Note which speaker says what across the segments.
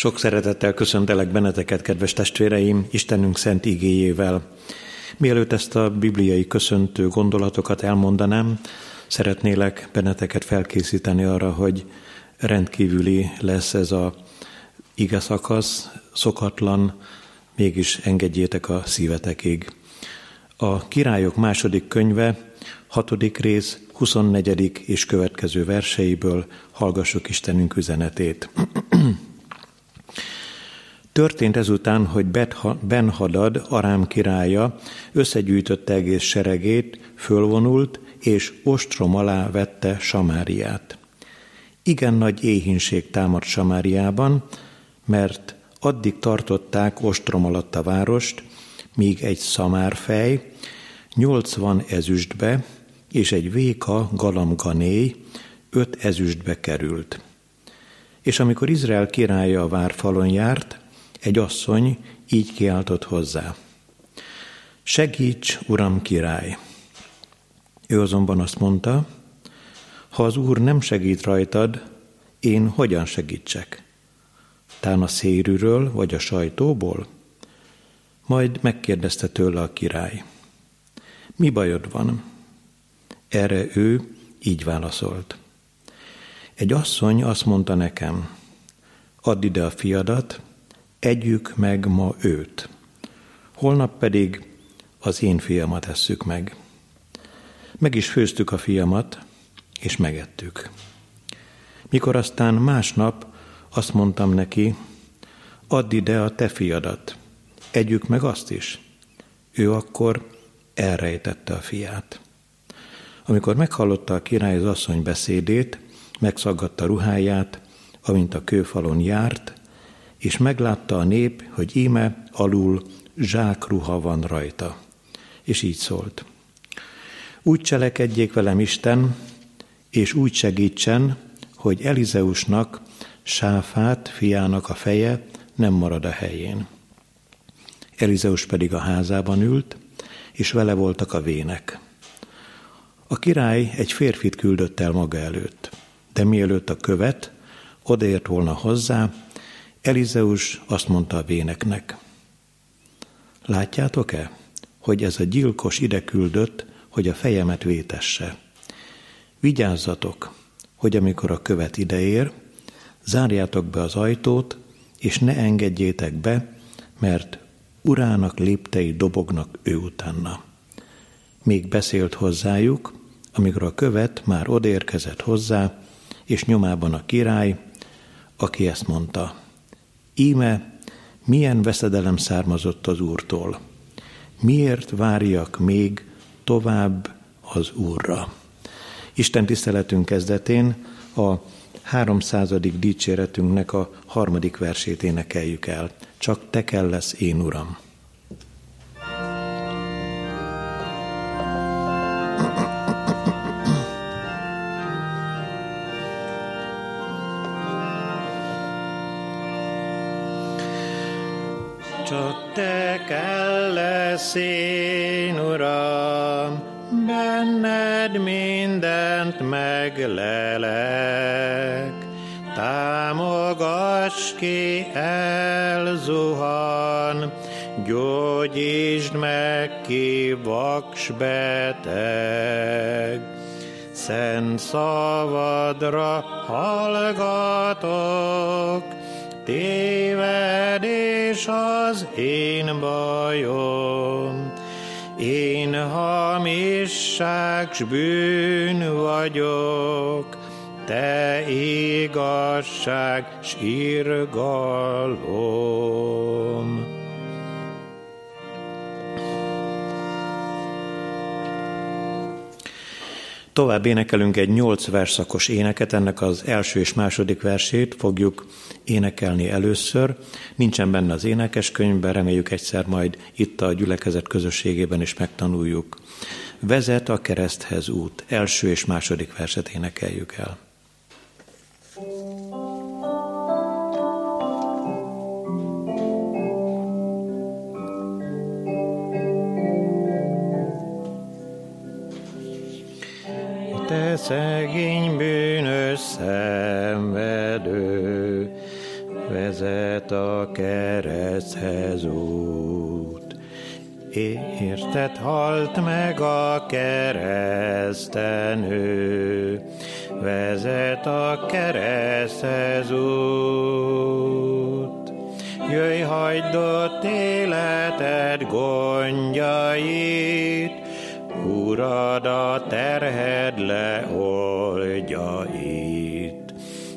Speaker 1: Sok szeretettel köszöntelek benneteket, kedves testvéreim, Istenünk szent igéjével. Mielőtt ezt a bibliai köszöntő gondolatokat elmondanám, szeretnélek benneteket felkészíteni arra, hogy rendkívüli lesz ez a ige szakasz, szokatlan, mégis engedjétek a szívetekig. A Királyok második könyve, hatodik rész, 24. és következő verseiből hallgassuk Istenünk üzenetét. Történt ezután, hogy Ben-Hadad, Arám királya, összegyűjtötte egész seregét, fölvonult, és ostrom alá vette Samáriát. Igen nagy éhínség támadt Samáriában, mert addig tartották ostrom alatt a várost, míg egy szamárfej, nyolcvan ezüstbe és egy véka galamganéj öt ezüstbe került. És amikor Izrael királya a várfalon járt, egy asszony így kiáltott hozzá. Segíts, uram király! Ő azonban azt mondta, ha az úr nem segít rajtad, én hogyan segítsek? Tán a szérűről vagy a sajtóból? Majd megkérdezte tőle a király. Mi bajod van? Erre ő így válaszolt. Egy asszony azt mondta nekem, add ide a fiadat, együk meg ma őt. Holnap pedig az én fiamat esszük meg. Meg is főztük a fiamat, és megettük. Mikor aztán másnap azt mondtam neki, add ide a te fiadat, együk meg azt is. Ő akkor elrejtette a fiát. Amikor meghallotta a király az asszony beszédét, megszaggatta ruháját, amint a kőfalon járt, és meglátta a nép, hogy íme alul zsákruha van rajta. És így szólt. Úgy cselekedjék velem Isten, és úgy segítsen, hogy Elizeusnak, Sáfát, fiának a feje nem marad a helyén. Elizeus pedig a házában ült, és vele voltak a vének. A király egy férfit küldött el maga előtt, de mielőtt a követ odaért volna hozzá, Elizeus azt mondta a véneknek, látjátok-e, hogy ez a gyilkos ide küldött, hogy a fejemet vétesse. Vigyázzatok, hogy amikor a követ ideér, zárjátok be az ajtót, és ne engedjétek be, mert urának léptei dobognak ő utána. Még beszélt hozzájuk, amikor a követ már odérkezett hozzá, és nyomában a király, aki ezt mondta. Íme, milyen veszedelem származott az Úrtól. Miért várjak még tovább az Úrra? Isten tiszteletünk kezdetén a 300. dicséretünknek a harmadik versét énekeljük el. Csak te kell lesz én, Uram.
Speaker 2: Lesz én, Uram, benned mindent meglelek. Támogass ki, elzuhan, gyógyítsd meg ki, vaks beteg. Szent szavadra hallgatok, tévedés az én bajom. Én hamisság s bűn vagyok, te igazság s irgalom.
Speaker 1: Tovább énekelünk egy nyolc verszakos éneket, ennek az első és második versét fogjuk énekelni először. Nincsen benne az énekeskönyvben, reméljük egyszer majd itt a gyülekezet közösségében is megtanuljuk. Vezet a kereszthez út. Első és második verset énekeljük el.
Speaker 2: Te szegény bűnös szenvedő, vezet a kereszthez út. Érted halt meg a kereszten vezet a kereszthez út. Jöjj, hagyd ott életed gondjait, Urad a terhed leoldja itt.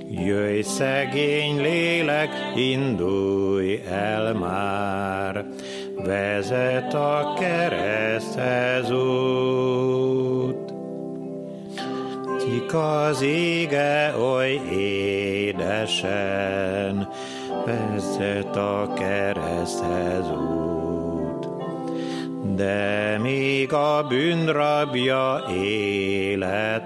Speaker 2: Jöjj, szegény lélek, indulj el már, vezet a kereszthez út. Cik az ége oly édesen, vezet a kereszthez út. De még a bűnrabja életem,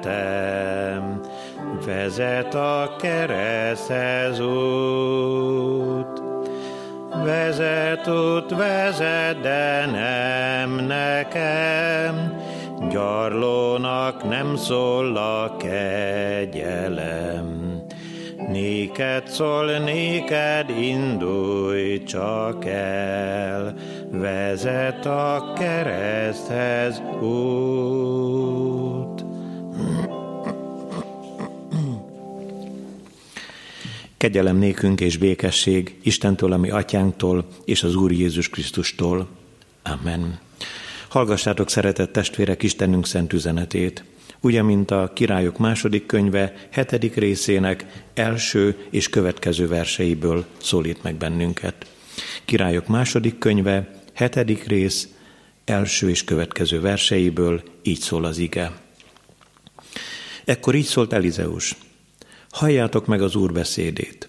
Speaker 2: vezet a kereszthez út. Vezet út, vezet, de nem nekem, gyarlónak nem szól a kegyelem. Néked szól, néked indulj csak el, vezet a kereszthez út.
Speaker 1: Kegyelem nékünk és békesség Istentől, ami atyánktól, és az Úr Jézus Krisztustól. Amen. Hallgassátok, szeretett testvérek, Istenünk szent üzenetét ugye, mint a Királyok második könyve hetedik részének első és következő verseiből szólít meg bennünket. Királyok második könyve, hetedik rész, első és következő verseiből így szól az ige. Ekkor így szólt Elizeus, halljátok meg az Úr beszédét.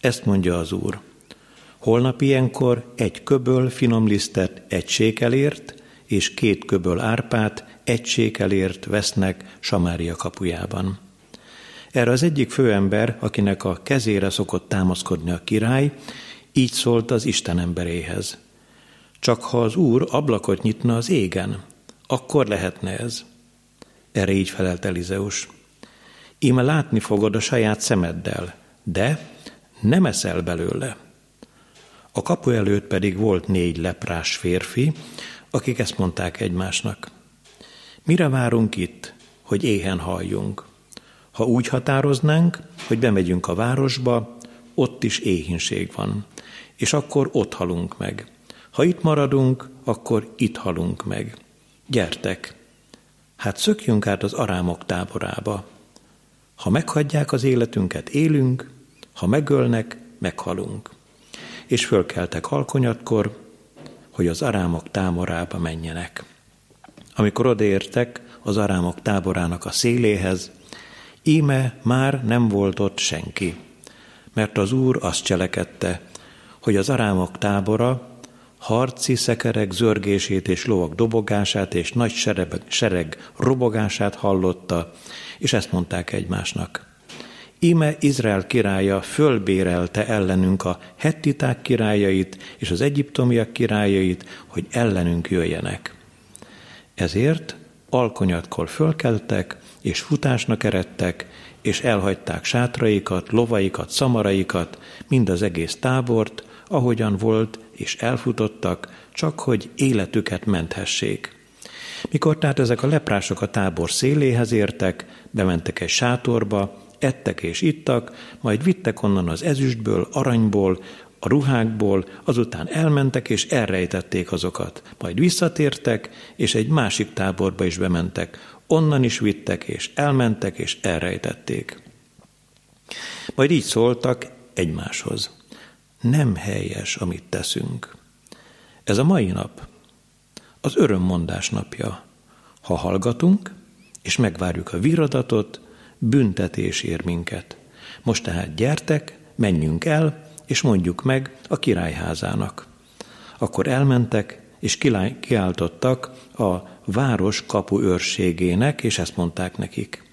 Speaker 1: Ezt mondja az Úr. Holnap ilyenkor egy köböl finom lisztet egy sékelért, és két köböl árpát egységelért vesznek Samária kapujában. Erre az egyik főember, akinek a kezére szokott támaszkodni a király, így szólt az Isten emberéhez. Csak ha az Úr ablakot nyitna az égen, akkor lehetne ez. Erre így felelt Elizeus. Íme látni fogod a saját szemeddel, de nem eszel belőle. A kapu előtt pedig volt négy leprás férfi, akik ezt mondták egymásnak. Mire várunk itt, hogy éhen halljunk? Ha úgy határoznánk, hogy bemegyünk a városba, ott is éhínség van, és akkor ott halunk meg. Ha itt maradunk, akkor itt halunk meg. Gyertek, hát szökjünk át az arámok táborába. Ha meghagyják az életünket, élünk, ha megölnek, meghalunk. És fölkeltek alkonyatkor, hogy az arámok táborába menjenek. Amikor odaértek az arámok táborának a széléhez, íme már nem volt ott senki, mert az Úr azt cselekedte, hogy az arámok tábora harci szekerek zörgését és lovak dobogását és nagy sereg, sereg robogását hallotta, és ezt mondták egymásnak. Íme Izrael királya fölbérelte ellenünk a hettiták királyait és az egyiptomiak királyait, hogy ellenünk jöjjenek. Ezért alkonyatkor fölkeltek, és futásnak eredtek, és elhagyták sátraikat, lovaikat, szamaraikat, mind az egész tábort, ahogyan volt, és elfutottak, csak hogy életüket menthessék. Mikor tehát ezek a leprások a tábor széléhez értek, bementek egy sátorba, ettek és ittak, majd vittek onnan az ezüstből, aranyból, a ruhákból, azután elmentek és elrejtették azokat. Majd visszatértek, és egy másik táborba is bementek. Onnan is vittek, és elmentek, és elrejtették. Majd így szóltak egymáshoz. Nem helyes, amit teszünk. Ez a mai nap, az örömmondás napja. Ha hallgatunk, és megvárjuk a viradatot, büntetés ér minket. Most tehát gyertek, menjünk el, és mondjuk meg a királyházának. Akkor elmentek, és kiáltottak a város kapu őrségének, és ezt mondták nekik.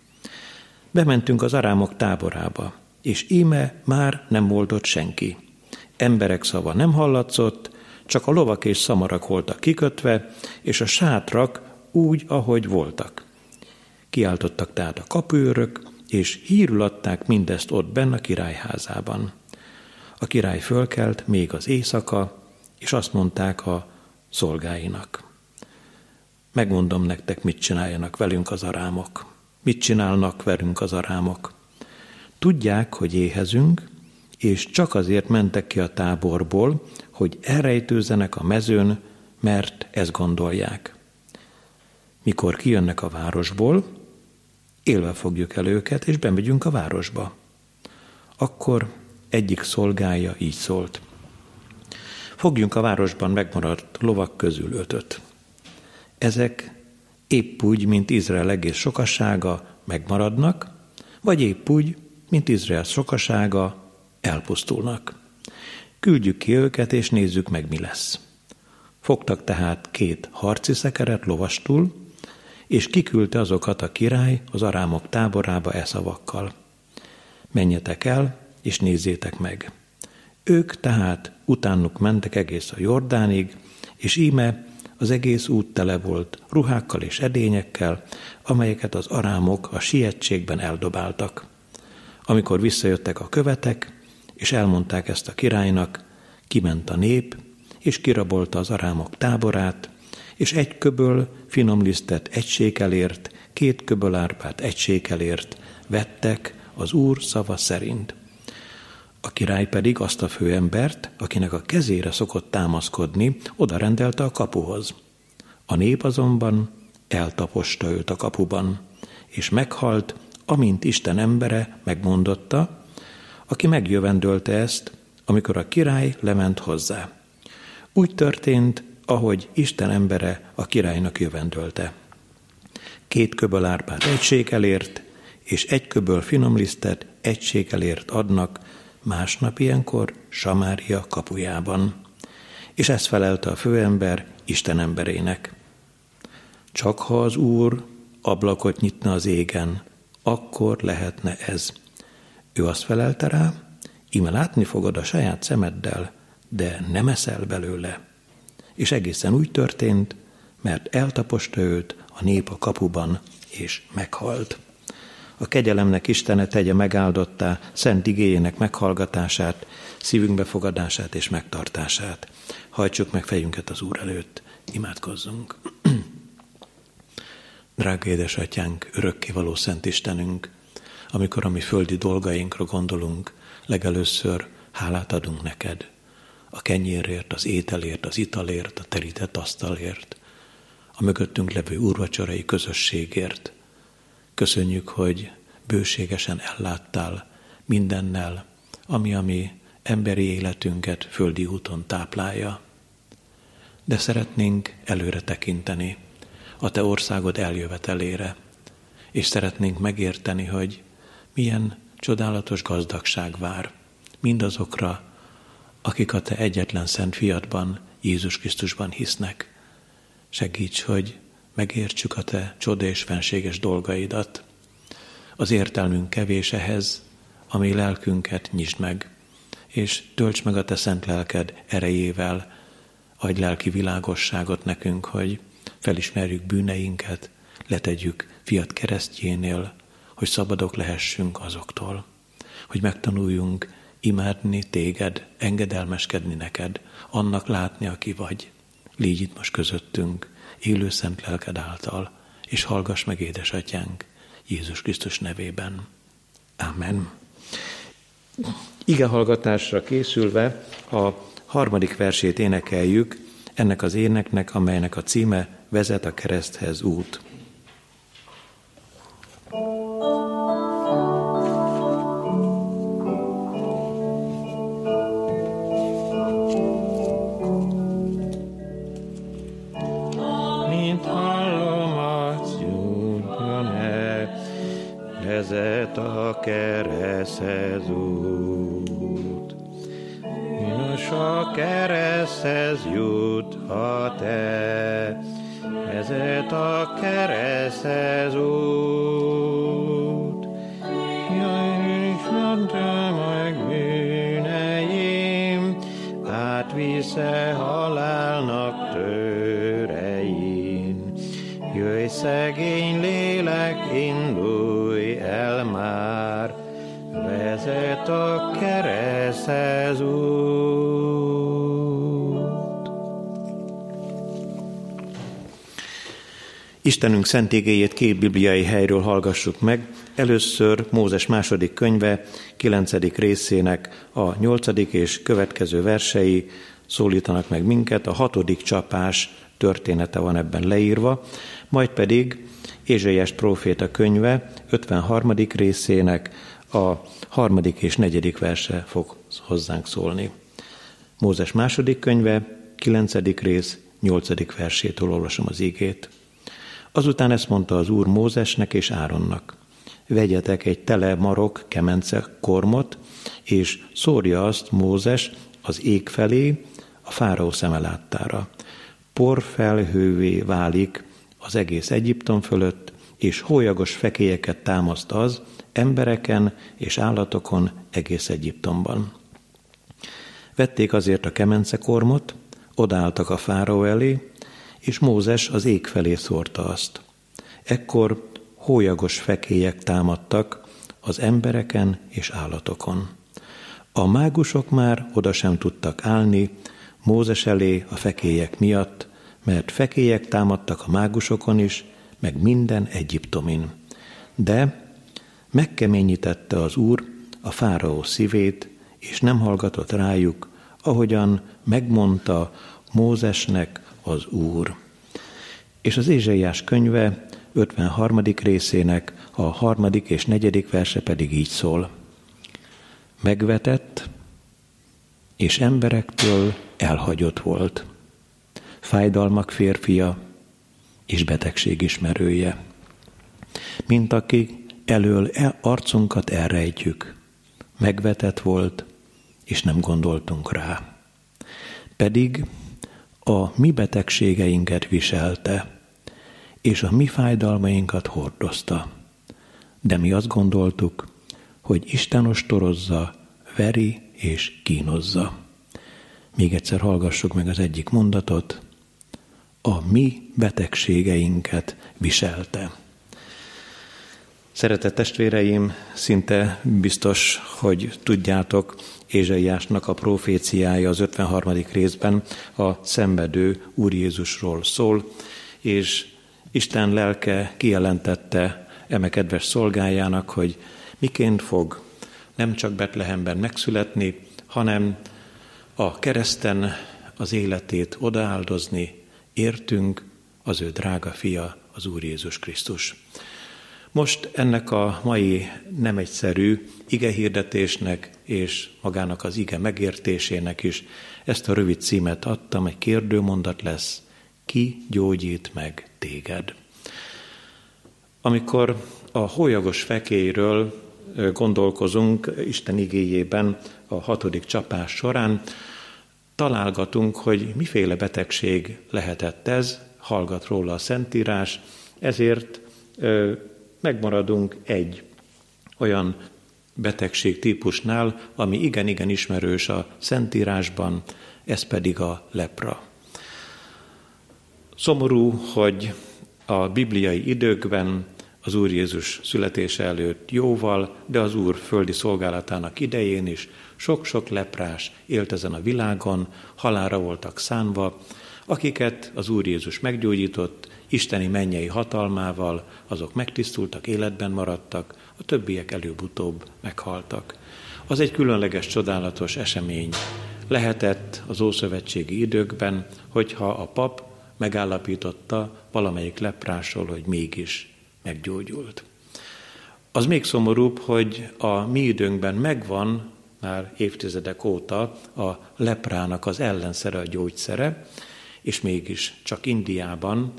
Speaker 1: Bementünk az arámok táborába, és íme már nem volt ott senki. Emberek szava nem hallatszott, csak a lovak és szamarak voltak kikötve, és a sátrak úgy, ahogy voltak. Kiáltottak tehát a kapőrök, és hírül adták mindezt ott benne a királyházában. A király fölkelt még az éjszaka, és azt mondták a szolgáinak. Megmondom nektek, mit csináljanak velünk az arámok. Mit csinálnak velünk az arámok. Tudják, hogy éhezünk, és csak azért mentek ki a táborból, hogy elrejtőzenek a mezőn, mert ezt gondolják. Mikor kijönnek a városból, élve fogjuk el őket, és bemegyünk a városba. Akkor egyik szolgája így szólt. Fogjunk a városban megmaradt lovak közül ötöt. Ezek épp úgy, mint Izrael egész sokasága megmaradnak, vagy épp úgy, mint Izrael sokasága elpusztulnak. Küldjük ki őket, és nézzük meg, mi lesz. Fogtak tehát két harci szekeret lovastul, és kiküldte azokat a király az arámok táborába e szavakkal. Menjetek el, és nézzétek meg. Ők tehát utánuk mentek egész a Jordánig, és íme az egész út tele volt ruhákkal és edényekkel, amelyeket az arámok a sietségben eldobáltak. Amikor visszajöttek a követek, és elmondták ezt a királynak, kiment a nép, és kirabolta az arámok táborát, és egy köböl finom lisztet egy sékelért, két köböl árpát egy sékelért vettek az úr szava szerint. A király pedig azt a főembert, akinek a kezére szokott támaszkodni, oda rendelte a kapuhoz. A nép azonban eltaposta őt a kapuban, és meghalt, amint Isten embere megmondotta, aki megjövendölte ezt, amikor a király lement hozzá. Úgy történt, ahogy Isten embere a királynak jövendölte. Két köböl árpát egy sékelért, és egy köböl finomlisztet egy sékelért adnak másnap ilyenkor Samária kapujában. És ezt felelte a főember Isten emberének. Csak ha az Úr ablakot nyitna az égen, akkor lehetne ez. Ő azt felelte rá, ime látni fogod a saját szemeddel, de nem eszel belőle. És egészen úgy történt, mert eltaposta őt a nép a kapuban, és meghalt. A kegyelemnek Istene tegye megáldottá szent igényének meghallgatását, szívünk befogadását és megtartását. Hajtsuk meg fejünket az Úr előtt, imádkozzunk. Drága édesatyánk, örökkévaló Szent Istenünk, amikor a mi földi dolgainkra gondolunk, legelőször hálát adunk neked. A kenyérért, az ételért, az italért, a terített asztalért, a mögöttünk levő úrvacsorai közösségért. Köszönjük, hogy bőségesen elláttál mindennel, ami a mi emberi életünket földi úton táplálja. De szeretnénk előre tekinteni a Te országod eljövetelére, és szeretnénk megérteni, hogy milyen csodálatos gazdagság vár mindazokra, akik a Te egyetlen szent fiatban, Jézus Krisztusban hisznek. Segíts, hogy megértsük a Te csoda és fenséges dolgaidat. Az értelmünk kevés ehhez, ami lelkünket nyisd meg, és tölts meg a Te szent lelked erejével, adj lelki világosságot nekünk, hogy felismerjük bűneinket, letegyük fiat keresztjénél, hogy szabadok lehessünk azoktól, hogy megtanuljunk imádni téged, engedelmeskedni neked, annak látni, aki vagy. Légy itt most közöttünk, élő szent lelked által, és hallgass meg, édesatyánk, Jézus Krisztus nevében. Amen. Ige hallgatásra készülve a harmadik versét énekeljük ennek az éneknek, amelynek a címe vezet a kereszthez út.
Speaker 2: Vezet a kereszthez út. Nos a kereszthez jut, ha te vezet a kereszthez út. Jaj, is meg bűneim, átvisze halálnak törein. Jöjj, szegény lélek, indulj vezet a kereszthez út.
Speaker 1: Istenünk szent igéjét két bibliai helyről hallgassuk meg. Először Mózes második könyve, kilencedik részének a nyolcadik és következő versei szólítanak meg minket. A hatodik csapás története van ebben leírva, majd pedig Ézsaiás próféta könyve 53. részének a harmadik és negyedik verse fog hozzánk szólni. Mózes második könyve, kilencedik rész, nyolcadik versétől olvasom az ígét. Azután ezt mondta az Úr Mózesnek és Áronnak. Vegyetek egy tele marok kemence kormot, és szórja azt Mózes az ég felé, a fáraó szeme láttára. Porfelhővé válik az egész Egyiptom fölött, és hólyagos fekélyeket támaszt az embereken és állatokon egész Egyiptomban. Vették azért a kemencekormot, odálltak a fáraó elé, és Mózes az ég felé szórta azt. Ekkor hólyagos fekélyek támadtak az embereken és állatokon. A mágusok már oda sem tudtak állni Mózes elé a fekélyek miatt, mert fekélyek támadtak a mágusokon is, meg minden Egyiptomin. De megkeményítette az Úr a fáraó szívét, és nem hallgatott rájuk, ahogyan megmondta Mózesnek az Úr. És az Ézsaiás könyve 53. részének a harmadik és negyedik verse pedig így szól. Megvetett, és emberektől elhagyott volt. Fájdalmak férfia, és betegség ismerője. Mint aki elől e arcunkat elrejtjük. Megvetett volt, és nem gondoltunk rá. Pedig a mi betegségeinket viselte, és a mi fájdalmainkat hordozta. De mi azt gondoltuk, hogy Isten ostorozza, veri és kínozza. Még egyszer hallgassuk meg az egyik mondatot a mi betegségeinket viselte. Szeretett testvéreim, szinte biztos, hogy tudjátok, Ézsaiásnak a proféciája az 53. részben a szenvedő Úr Jézusról szól, és Isten lelke kijelentette eme kedves szolgájának, hogy miként fog nem csak Betlehemben megszületni, hanem a kereszten az életét odaáldozni, értünk az ő drága fia, az Úr Jézus Krisztus. Most ennek a mai nem egyszerű ige hirdetésnek és magának az ige megértésének is ezt a rövid címet adtam, egy kérdőmondat lesz, ki gyógyít meg téged? Amikor a hólyagos fekélyről gondolkozunk Isten igéjében a hatodik csapás során, találgatunk, hogy miféle betegség lehetett ez, hallgat róla a Szentírás, ezért megmaradunk egy olyan betegség típusnál, ami igen-igen ismerős a Szentírásban, ez pedig a lepra. Szomorú, hogy a bibliai időkben az Úr Jézus születése előtt jóval, de az Úr földi szolgálatának idején is sok-sok leprás élt ezen a világon, halára voltak szánva, akiket az Úr Jézus meggyógyított, isteni mennyei hatalmával, azok megtisztultak, életben maradtak, a többiek előbb-utóbb meghaltak. Az egy különleges, csodálatos esemény. Lehetett az ószövetségi időkben, hogyha a pap megállapította valamelyik leprásról, hogy mégis meggyógyult. Az még szomorúbb, hogy a mi időnkben megvan már évtizedek óta a leprának az ellenszere, a gyógyszere, és mégis csak Indiában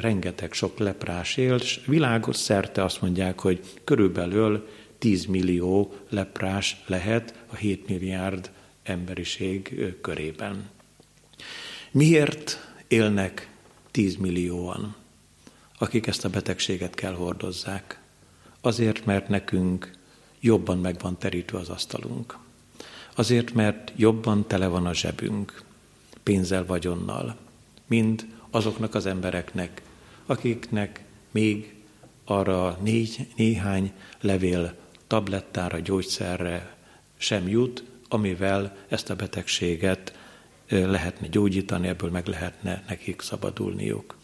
Speaker 1: rengeteg sok leprás él, és világos szerte azt mondják, hogy körülbelül 10 millió leprás lehet a 7 milliárd emberiség körében. Miért élnek 10 millióan, akik ezt a betegséget kell hordozzák? Azért, mert nekünk jobban meg van terítve az asztalunk. Azért, mert jobban tele van a zsebünk, pénzzel, vagyonnal, mind azoknak az embereknek, akiknek még arra négy, néhány levél tablettára, gyógyszerre sem jut, amivel ezt a betegséget lehetne gyógyítani, ebből meg lehetne nekik szabadulniuk.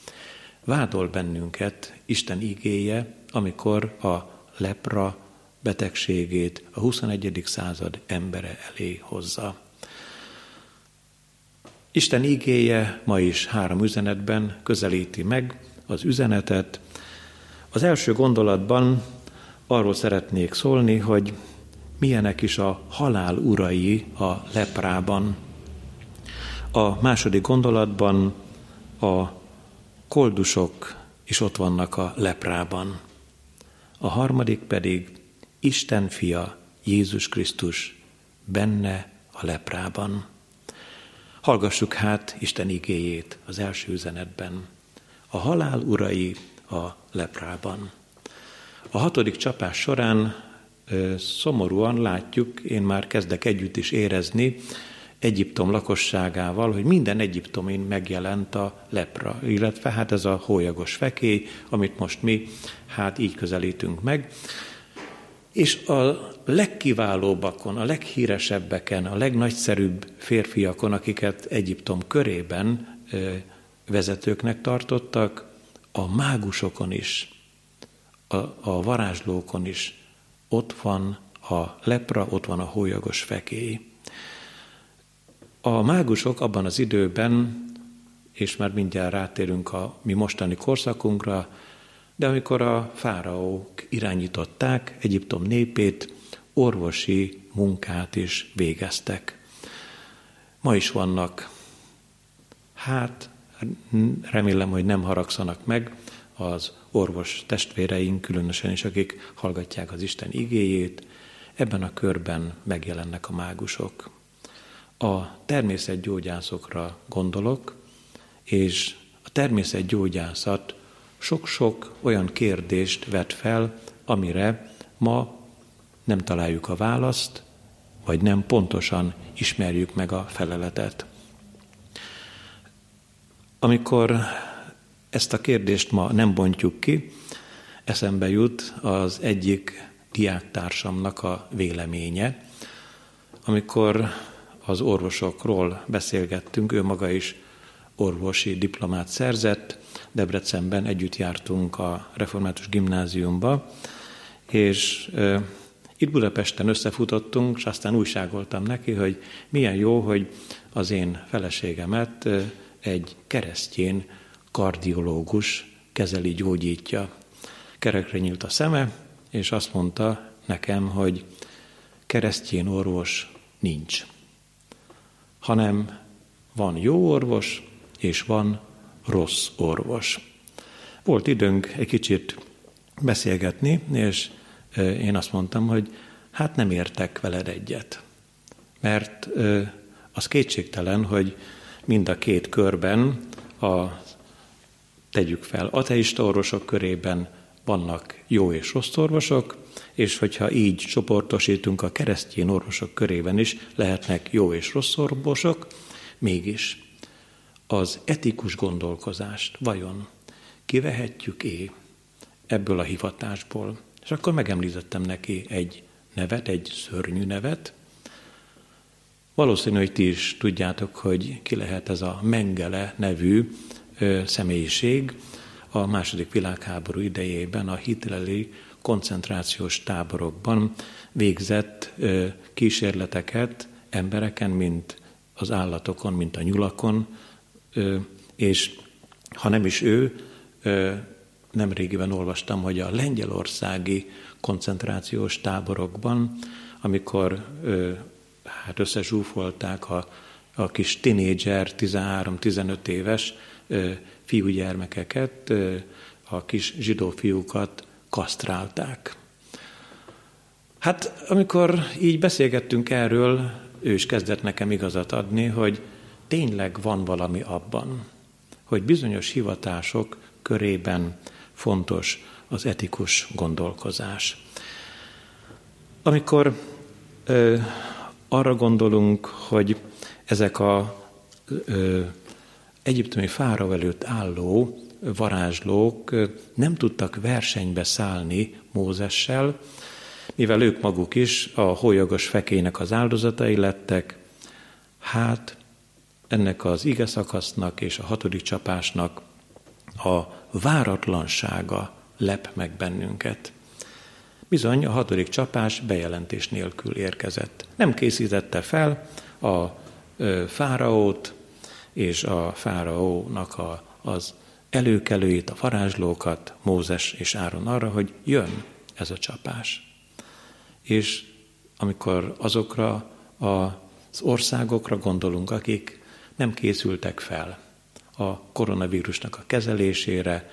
Speaker 1: Vádol bennünket Isten igéje, amikor a lepra betegségét a 21. század embere elé hozza. Isten igéje ma is három üzenetben közelíti meg az üzenetet. Az első gondolatban arról szeretnék szólni, hogy milyenek is a halál urai a leprában. A második gondolatban a koldusok is ott vannak a leprában. A harmadik pedig Isten fia, Jézus Krisztus benne a leprában. Hallgassuk hát Isten igéjét az első üzenetben. A halál urai a leprában. A hatodik csapás során szomorúan látjuk, én már kezdek együtt is érezni Egyiptom lakosságával, hogy minden egyiptomin megjelent a lepra, illetve hát ez a hólyagos fekély, amit most mi hát így közelítünk meg. És a legkiválóbbakon, a leghíresebbeken, a legnagyszerűbb férfiakon, akiket Egyiptom körében vezetőknek tartottak, a mágusokon is, a, a varázslókon is ott van a lepra, ott van a hólyagos fekély. A mágusok abban az időben, és már mindjárt rátérünk a mi mostani korszakunkra, de amikor a fáraók irányították Egyiptom népét, orvosi munkát is végeztek. Ma is vannak, hát remélem, hogy nem haragszanak meg az orvos testvéreink, különösen is, akik hallgatják az Isten igéjét, ebben a körben megjelennek a mágusok. A természetgyógyászokra gondolok, és a természetgyógyászat sok-sok olyan kérdést vet fel, amire ma nem találjuk a választ, vagy nem pontosan ismerjük meg a feleletet. Amikor ezt a kérdést ma nem bontjuk ki, eszembe jut az egyik diáktársamnak a véleménye, amikor az orvosokról beszélgettünk, ő maga is orvosi diplomát szerzett, Debrecenben együtt jártunk a református gimnáziumba, és itt Budapesten összefutottunk, és aztán újságoltam neki, hogy milyen jó, hogy az én feleségemet egy keresztjén kardiológus kezeli, gyógyítja. Kerekre nyílt a szeme, és azt mondta nekem, hogy keresztjén orvos nincs, hanem van jó orvos, és van rossz orvos. Volt időnk egy kicsit beszélgetni, és én azt mondtam, hogy hát nem értek veled egyet. Mert az kétségtelen, hogy mind a két körben a tegyük fel, ateista orvosok körében vannak jó és rossz orvosok, és hogyha így csoportosítunk a keresztény orvosok körében is, lehetnek jó és rossz orvosok, mégis az etikus gondolkozást vajon kivehetjük-é ebből a hivatásból? És akkor megemlítettem neki egy nevet, egy szörnyű nevet. Valószínű, hogy ti is tudjátok, hogy ki lehet ez a Mengele nevű személyiség. A második világháború idejében a hitleri koncentrációs táborokban végzett kísérleteket embereken, mint az állatokon, mint a nyulakon, és ha nem is ő, nem régiben olvastam, hogy a lengyelországi koncentrációs táborokban, amikor hát összezsúfolták a, a kis tinédzser, 13-15 éves fiúgyermekeket, a kis zsidó fiúkat kasztrálták. Hát amikor így beszélgettünk erről, ő is kezdett nekem igazat adni, hogy tényleg van valami abban, hogy bizonyos hivatások körében fontos az etikus gondolkozás. Amikor ö, arra gondolunk, hogy ezek a ö, egyiptomi fáraó előtt álló varázslók nem tudtak versenybe szállni Mózessel, mivel ők maguk is a hólyagos fekének az áldozatai lettek, hát ennek az ige szakasznak és a hatodik csapásnak a váratlansága lep meg bennünket. Bizony a hatodik csapás bejelentés nélkül érkezett. Nem készítette fel a fáraót és a fáraónak a, az előkelőit, a varázslókat, Mózes és Áron arra, hogy jön ez a csapás. És amikor azokra az országokra gondolunk, akik nem készültek fel a koronavírusnak a kezelésére,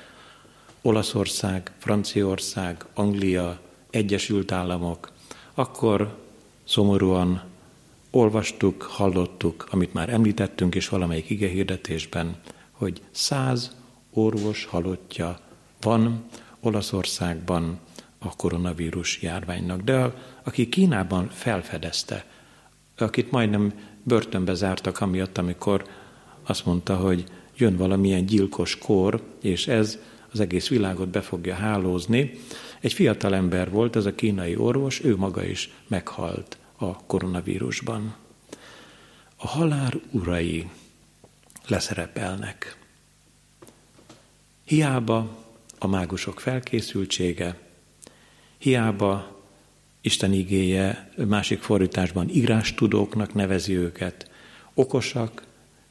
Speaker 1: Olaszország, Franciaország, Anglia, Egyesült Államok, akkor szomorúan olvastuk, hallottuk, amit már említettünk is valamelyik ige hirdetésben, hogy száz orvos halottja van Olaszországban a koronavírus járványnak. De a, aki Kínában felfedezte, akit majdnem börtönbe zártak amiatt, amikor azt mondta, hogy jön valamilyen gyilkos kor, és ez az egész világot be fogja hálózni. Egy fiatal ember volt, ez a kínai orvos, ő maga is meghalt a koronavírusban. A halál urai leszerepelnek. Hiába a mágusok felkészültsége, hiába Isten igéje másik fordításban tudóknak nevezi őket, okosak,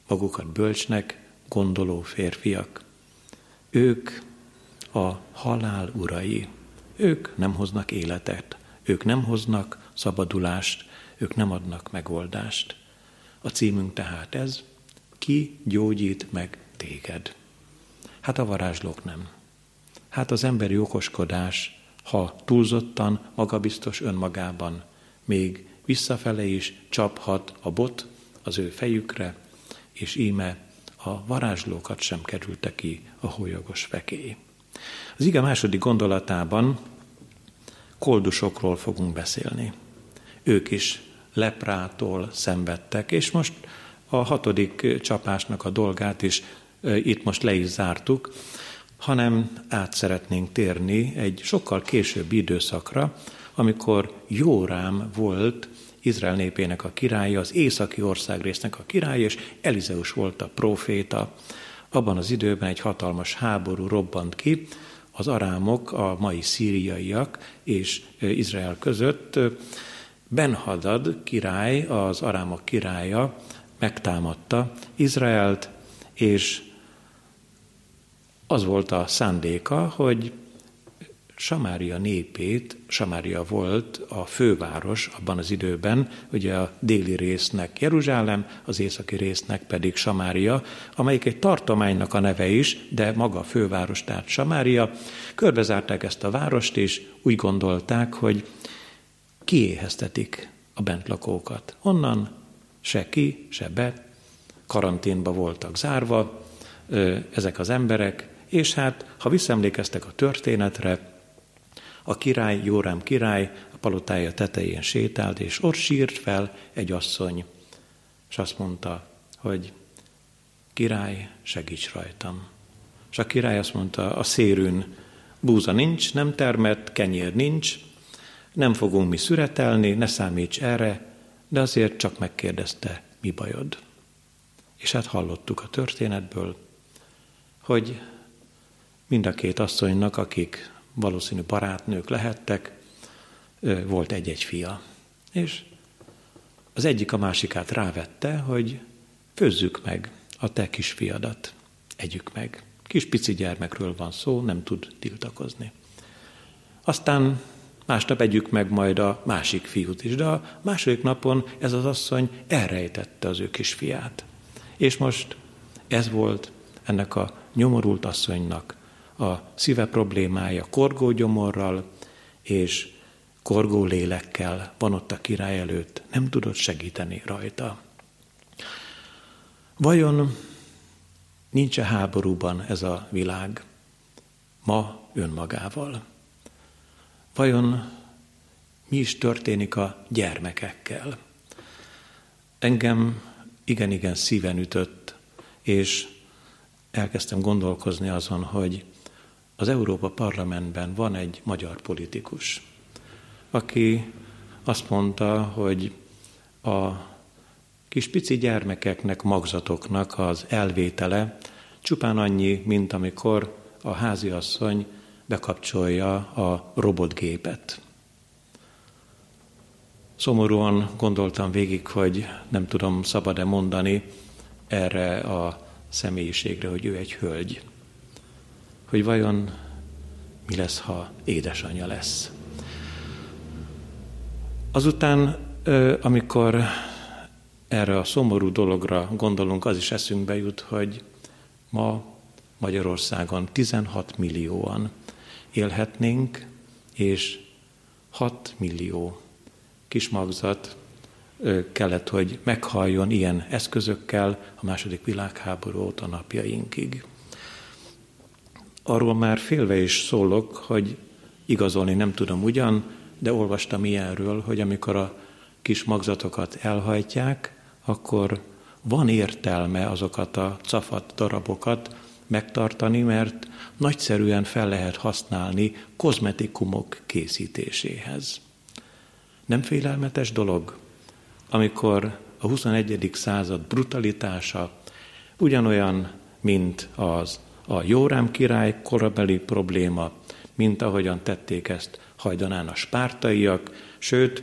Speaker 1: magukat bölcsnek, gondoló férfiak. Ők a halál urai. Ők nem hoznak életet, ők nem hoznak szabadulást, ők nem adnak megoldást. A címünk tehát ez, ki gyógyít meg téged? Hát a varázslók nem. Hát az emberi okoskodás, ha túlzottan, magabiztos önmagában, még visszafele is csaphat a bot az ő fejükre, és íme a varázslókat sem kerülte ki a hólyagos fekély. Az ige második gondolatában koldusokról fogunk beszélni. Ők is leprától szenvedtek, és most a hatodik csapásnak a dolgát is itt most le is zártuk, hanem át szeretnénk térni egy sokkal későbbi időszakra, amikor Jórám volt Izrael népének a királya, az északi országrésznek a királya, és Elizeus volt a proféta. Abban az időben egy hatalmas háború robbant ki, az arámok, a mai szíriaiak és Izrael között. Benhadad király, az arámok királya megtámadta Izraelt, és az volt a szándéka, hogy Samária népét, Samária volt a főváros abban az időben, ugye a déli résznek Jeruzsálem, az északi résznek pedig Samária, amelyik egy tartománynak a neve is, de maga a főváros, tehát Samária. Körbezárták ezt a várost, és úgy gondolták, hogy kiéheztetik a bentlakókat. Onnan se ki, se be, karanténba voltak zárva ezek az emberek, és hát, ha visszaemlékeztek a történetre, a király, Jórám király a palotája tetején sétált, és ott sírt fel egy asszony, és azt mondta, hogy király, segíts rajtam. És a király azt mondta, a szérűn búza nincs, nem termett, kenyér nincs, nem fogunk mi szüretelni, ne számíts erre, de azért csak megkérdezte, mi bajod. És hát hallottuk a történetből, hogy mind a két asszonynak, akik valószínű barátnők lehettek, volt egy-egy fia. És az egyik a másikát rávette, hogy főzzük meg a te kisfiadat, együk meg. Kis pici gyermekről van szó, nem tud tiltakozni. Aztán másnap együk meg majd a másik fiút is, de a második napon ez az asszony elrejtette az ő kisfiát. És most ez volt ennek a nyomorult asszonynak a szíve problémája korgógyomorral és korgó lélekkel van ott a király előtt, nem tudott segíteni rajta. Vajon nincs-e háborúban ez a világ ma önmagával? Vajon mi is történik a gyermekekkel? Engem igen-igen szíven ütött, és elkezdtem gondolkozni azon, hogy az Európa Parlamentben van egy magyar politikus, aki azt mondta, hogy a kis pici gyermekeknek, magzatoknak az elvétele csupán annyi, mint amikor a háziasszony bekapcsolja a robotgépet. Szomorúan gondoltam végig, hogy nem tudom szabad-e mondani erre a személyiségre, hogy ő egy hölgy. Hogy vajon mi lesz, ha édesanyja lesz. Azután, amikor erre a szomorú dologra gondolunk, az is eszünkbe jut, hogy ma Magyarországon 16 millióan élhetnénk, és 6 millió kismagzat kellett, hogy meghalljon ilyen eszközökkel a második világháború óta napjainkig. Arról már félve is szólok, hogy igazolni nem tudom ugyan, de olvastam ilyenről, hogy amikor a kis magzatokat elhajtják, akkor van értelme azokat a cafat darabokat megtartani, mert nagyszerűen fel lehet használni kozmetikumok készítéséhez. Nem félelmetes dolog, amikor a 21. század brutalitása ugyanolyan, mint az a Jórám király korabeli probléma, mint ahogyan tették ezt hajdanán a spártaiak, sőt,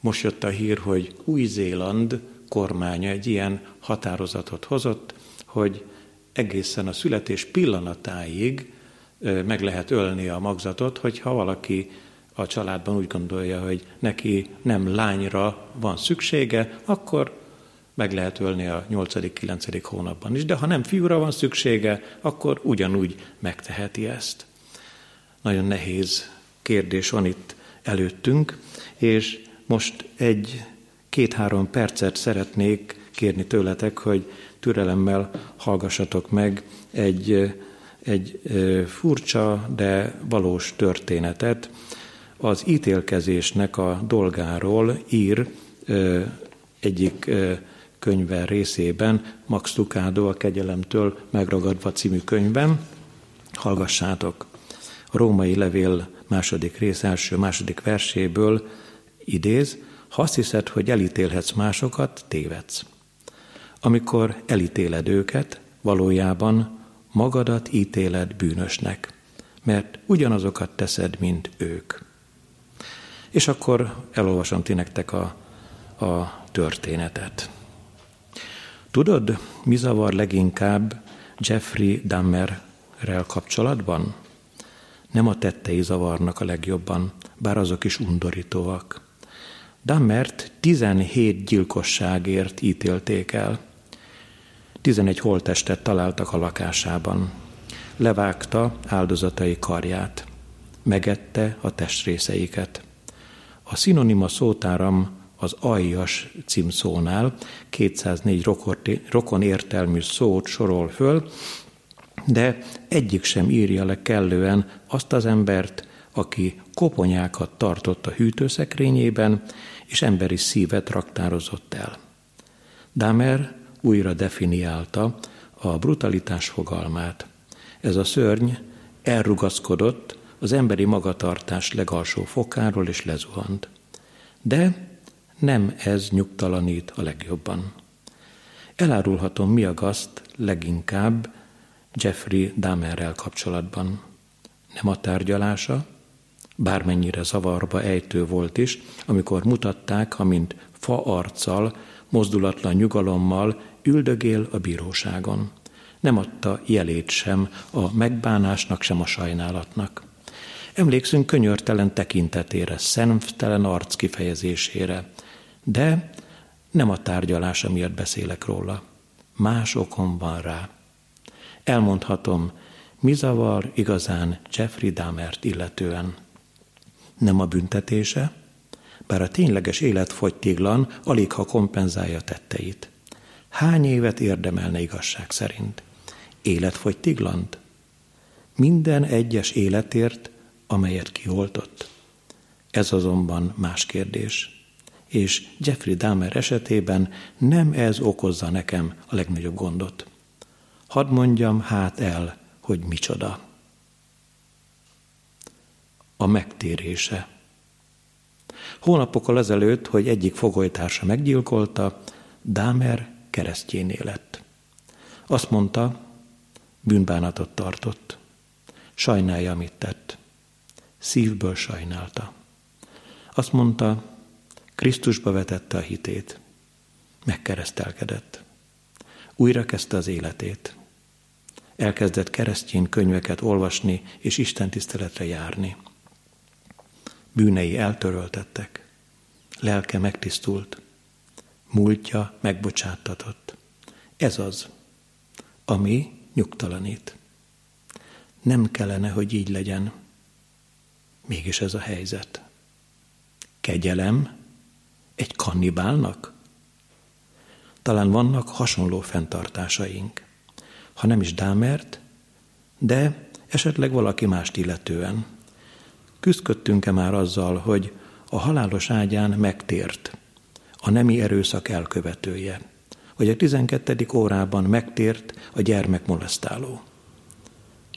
Speaker 1: most jött a hír, hogy Új-Zéland kormánya egy ilyen határozatot hozott, hogy egészen a születés pillanatáig meg lehet ölni a magzatot, hogyha valaki a családban úgy gondolja, hogy neki nem lányra van szüksége, akkor meg lehet ölni a 8.-9. hónapban is, de ha nem fiúra van szüksége, akkor ugyanúgy megteheti ezt. Nagyon nehéz kérdés van itt előttünk, és most egy két-három percet szeretnék kérni tőletek, hogy türelemmel hallgassatok meg egy, egy furcsa, de valós történetet. Az ítélkezésnek a dolgáról ír egyik könyve részében, Max Lucado a Kegyelemtől megragadva című könyvben. Hallgassátok! A római levél második rész első második verséből idéz, ha azt hiszed, hogy elítélhetsz másokat, tévedsz. Amikor elítéled őket, valójában magadat ítéled bűnösnek, mert ugyanazokat teszed, mint ők. És akkor elolvasom ti nektek a, a történetet. Tudod, mi zavar leginkább Jeffrey Dahmerrel kapcsolatban? Nem a tettei zavarnak a legjobban, bár azok is undorítóak. Dammert 17 gyilkosságért ítélték el. 11 holtestet találtak a lakásában. Levágta áldozatai karját. Megette a testrészeiket. A szinonima szótáram az aljas címszónál 204 rokon értelmű szót sorol föl, de egyik sem írja le kellően azt az embert, aki koponyákat tartott a hűtőszekrényében, és emberi szívet raktározott el. Damer újra definiálta a brutalitás fogalmát. Ez a szörny elrugaszkodott az emberi magatartás legalsó fokáról és lezuhant. De nem ez nyugtalanít a legjobban. Elárulhatom, mi a gaszt leginkább Jeffrey Dahmerrel kapcsolatban. Nem a tárgyalása, bármennyire zavarba ejtő volt is, amikor mutatták, amint fa arccal, mozdulatlan nyugalommal üldögél a bíróságon. Nem adta jelét sem a megbánásnak, sem a sajnálatnak. Emlékszünk könyörtelen tekintetére, szemtelen arc kifejezésére, de nem a tárgyalása miatt beszélek róla. Más okom van rá. Elmondhatom, mi zavar igazán Jeffrey Dahmert illetően. Nem a büntetése, bár a tényleges életfogytiglan alig ha kompenzálja tetteit. Hány évet érdemelne igazság szerint? Életfogytiglant? Minden egyes életért, amelyet kioltott? Ez azonban más kérdés és Jeffrey Dahmer esetében nem ez okozza nekem a legnagyobb gondot. Hadd mondjam hát el, hogy micsoda. A megtérése Hónapokkal ezelőtt, hogy egyik fogolytársa meggyilkolta, Dámer keresztjéné lett. Azt mondta, bűnbánatot tartott. Sajnálja, amit tett. Szívből sajnálta. Azt mondta, Krisztusba vetette a hitét. Megkeresztelkedett. Újra kezdte az életét. Elkezdett keresztjén könyveket olvasni és Isten tiszteletre járni. Bűnei eltöröltettek. Lelke megtisztult. Múltja megbocsáttatott. Ez az, ami nyugtalanít. Nem kellene, hogy így legyen. Mégis ez a helyzet. Kegyelem egy kannibálnak? Talán vannak hasonló fenntartásaink. Ha nem is Dámert, de esetleg valaki mást illetően. Küzdködtünk-e már azzal, hogy a halálos ágyán megtért a nemi erőszak elkövetője, hogy a 12. órában megtért a gyermekmolesztáló.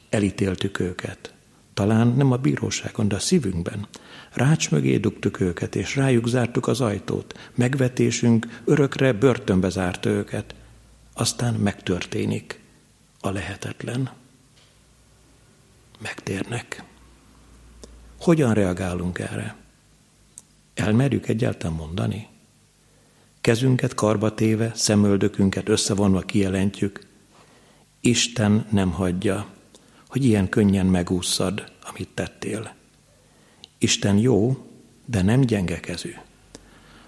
Speaker 1: Elítéltük őket, talán nem a bíróságon, de a szívünkben. Rács mögé dugtuk őket, és rájuk zártuk az ajtót. Megvetésünk örökre börtönbe zárt őket. Aztán megtörténik a lehetetlen. Megtérnek. Hogyan reagálunk erre? Elmerjük egyáltalán mondani? Kezünket karba téve, szemöldökünket összevonva kijelentjük. Isten nem hagyja, hogy ilyen könnyen megúszszad, amit tettél. Isten jó, de nem gyenge kezű.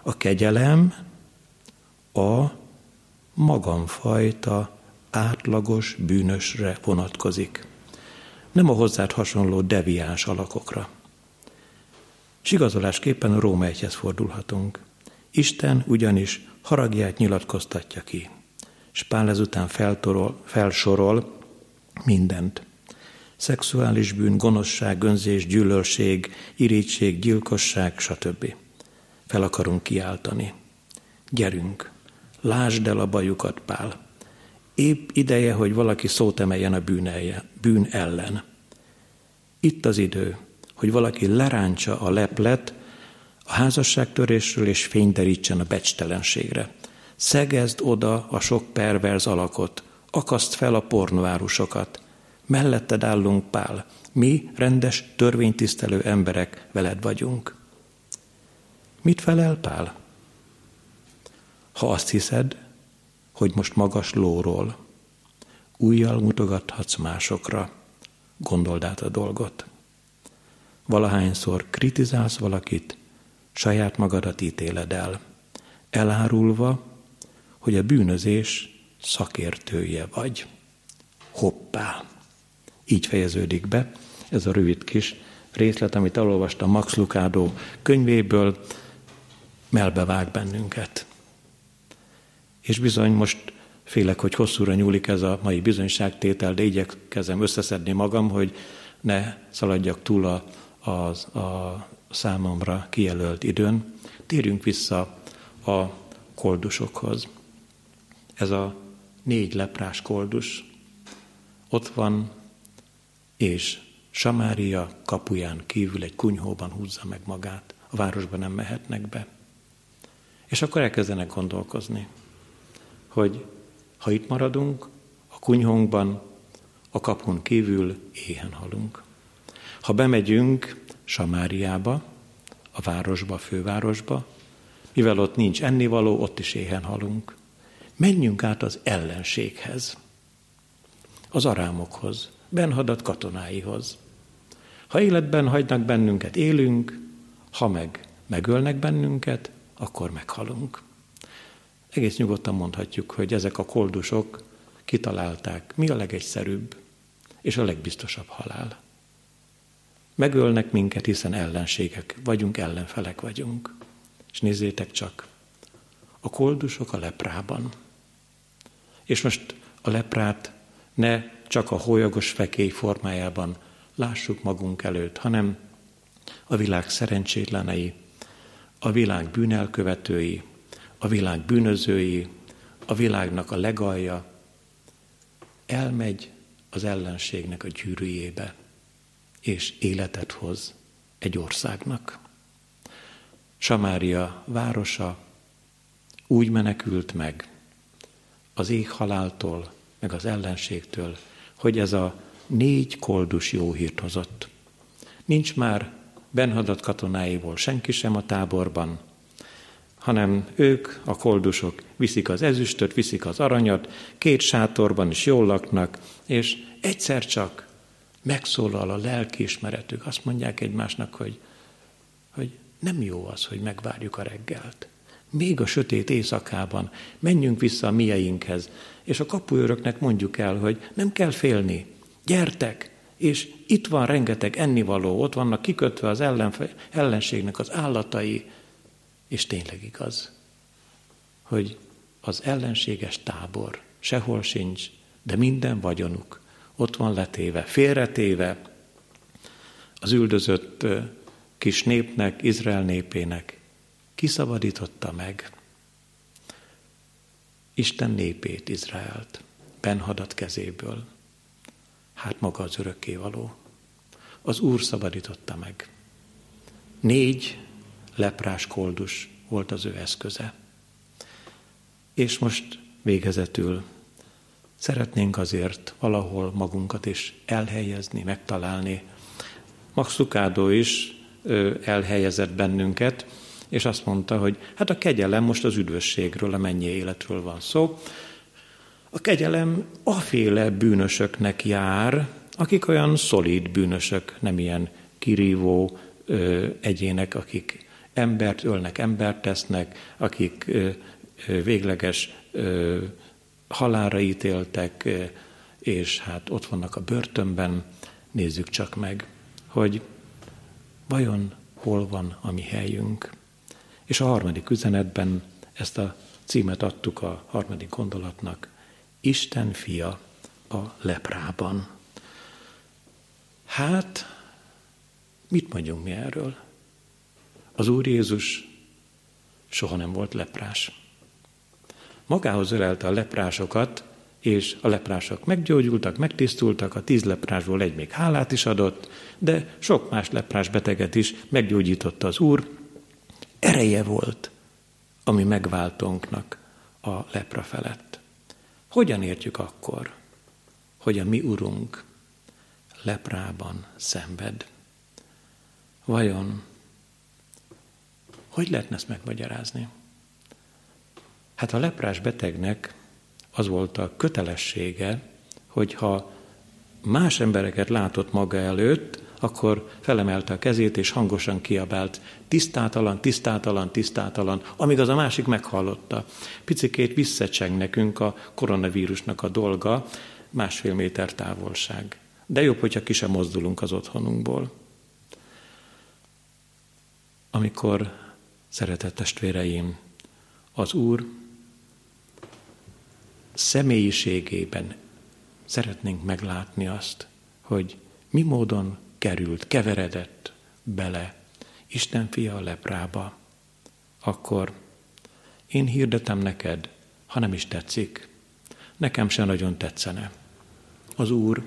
Speaker 1: A kegyelem a magamfajta átlagos bűnösre vonatkozik, nem a hozzád hasonló deviáns alakokra. És igazolásképpen a Róma egyhez fordulhatunk. Isten ugyanis haragját nyilatkoztatja ki, és Pál ezután feltorol, felsorol mindent szexuális bűn, gonoszság, gönzés, gyűlölség, irítség, gyilkosság, stb. Fel akarunk kiáltani. Gyerünk, lásd el a bajukat, Pál. Épp ideje, hogy valaki szót emeljen a bűnelje, bűn ellen. Itt az idő, hogy valaki leráncsa a leplet a házasságtörésről és fényderítsen a becstelenségre. Szegezd oda a sok perverz alakot, akaszt fel a pornoárusokat, Melletted állunk, Pál. Mi, rendes, törvénytisztelő emberek veled vagyunk. Mit felel Pál? Ha azt hiszed, hogy most magas lóról újjal mutogathatsz másokra, gondold át a dolgot. Valahányszor kritizálsz valakit, saját magadat ítéled el, elárulva, hogy a bűnözés szakértője vagy. Hoppá! Így fejeződik be ez a rövid kis részlet, amit elolvastam Max Lucado könyvéből, melbevág bennünket. És bizony most félek, hogy hosszúra nyúlik ez a mai bizonyságtétel, de igyekezem összeszedni magam, hogy ne szaladjak túl a, a, a számomra kijelölt időn. Térjünk vissza a koldusokhoz. Ez a négy leprás koldus. Ott van és Samária kapuján kívül egy kunyhóban húzza meg magát. A városba nem mehetnek be. És akkor elkezdenek gondolkozni, hogy ha itt maradunk, a kunyhónkban, a kapun kívül éhen halunk. Ha bemegyünk Samáriába, a városba, a fővárosba, mivel ott nincs ennivaló, ott is éhen halunk. Menjünk át az ellenséghez, az arámokhoz, Benhadat katonáihoz. Ha életben hagynak bennünket, élünk, ha meg megölnek bennünket, akkor meghalunk. Egész nyugodtan mondhatjuk, hogy ezek a koldusok kitalálták, mi a legegyszerűbb és a legbiztosabb halál. Megölnek minket, hiszen ellenségek vagyunk, ellenfelek vagyunk. És nézzétek csak, a koldusok a leprában. És most a leprát ne csak a hólyagos fekély formájában lássuk magunk előtt, hanem a világ szerencsétlenei, a világ bűnelkövetői, a világ bűnözői, a világnak a legalja elmegy az ellenségnek a gyűrűjébe, és életet hoz egy országnak. Samária városa úgy menekült meg az ég haláltól, meg az ellenségtől, hogy ez a négy koldus jó hírt hozott. Nincs már Benhadat katonáiból senki sem a táborban, hanem ők, a koldusok viszik az ezüstöt, viszik az aranyat, két sátorban is jól laknak, és egyszer csak megszólal a lelkiismeretük. Azt mondják egymásnak, hogy, hogy nem jó az, hogy megvárjuk a reggelt. Még a sötét éjszakában. Menjünk vissza a mieinkhez, és a kapuőröknek mondjuk el, hogy nem kell félni, gyertek, és itt van rengeteg ennivaló, ott vannak kikötve az ellenfe, ellenségnek az állatai, és tényleg igaz, hogy az ellenséges tábor sehol sincs, de minden vagyonuk ott van letéve, félretéve az üldözött kis népnek, Izrael népének. Kiszabadította meg Isten népét, Izraelt, Benhadat kezéből. Hát maga az örökkévaló. Az Úr szabadította meg. Négy leprás koldus volt az ő eszköze. És most végezetül szeretnénk azért valahol magunkat is elhelyezni, megtalálni. Max Lucado is elhelyezett bennünket, és azt mondta, hogy hát a kegyelem most az üdvösségről, a mennyi életről van szó. A kegyelem aféle bűnösöknek jár, akik olyan szolid bűnösök, nem ilyen kirívó ö, egyének, akik embert ölnek, embert tesznek, akik ö, ö, végleges ö, halára ítéltek, és hát ott vannak a börtönben. Nézzük csak meg, hogy vajon hol van a mi helyünk. És a harmadik üzenetben ezt a címet adtuk a harmadik gondolatnak. Isten fia a leprában. Hát, mit mondjunk mi erről? Az Úr Jézus soha nem volt leprás. Magához ölelte a leprásokat, és a leprások meggyógyultak, megtisztultak, a tíz leprásból egy még hálát is adott, de sok más leprás beteget is meggyógyította az Úr. Ereje volt, ami megváltónknak a lepra felett. Hogyan értjük akkor, hogy a mi Urunk leprában szenved? Vajon hogy lehetne ezt megmagyarázni? Hát a leprás betegnek az volt a kötelessége, hogy ha más embereket látott maga előtt, akkor felemelte a kezét, és hangosan kiabált, tisztátalan, tisztátalan, tisztátalan, amíg az a másik meghallotta. Picikét visszacseng nekünk a koronavírusnak a dolga, másfél méter távolság. De jobb, hogyha ki sem mozdulunk az otthonunkból. Amikor, szeretett testvéreim, az Úr személyiségében szeretnénk meglátni azt, hogy mi módon került, keveredett bele Isten fia a leprába, akkor én hirdetem neked, ha nem is tetszik, nekem se nagyon tetszene. Az Úr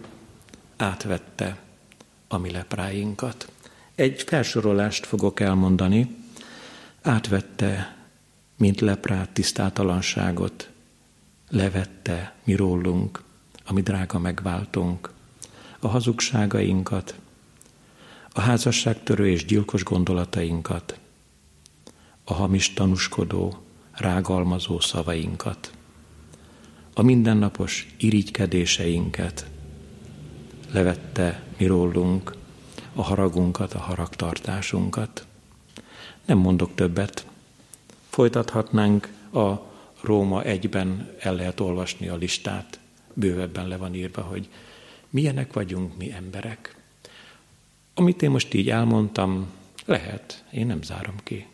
Speaker 1: átvette a mi lepráinkat. Egy felsorolást fogok elmondani, átvette, mint leprát tisztátalanságot, levette mi rólunk, a mi drága megváltunk, a hazugságainkat, a házasságtörő és gyilkos gondolatainkat, a hamis tanúskodó, rágalmazó szavainkat, a mindennapos irigykedéseinket, levette mi rólunk a haragunkat, a haragtartásunkat. Nem mondok többet. Folytathatnánk a Róma egyben el lehet olvasni a listát, bővebben le van írva, hogy milyenek vagyunk mi emberek. Amit én most így elmondtam, lehet, én nem zárom ki,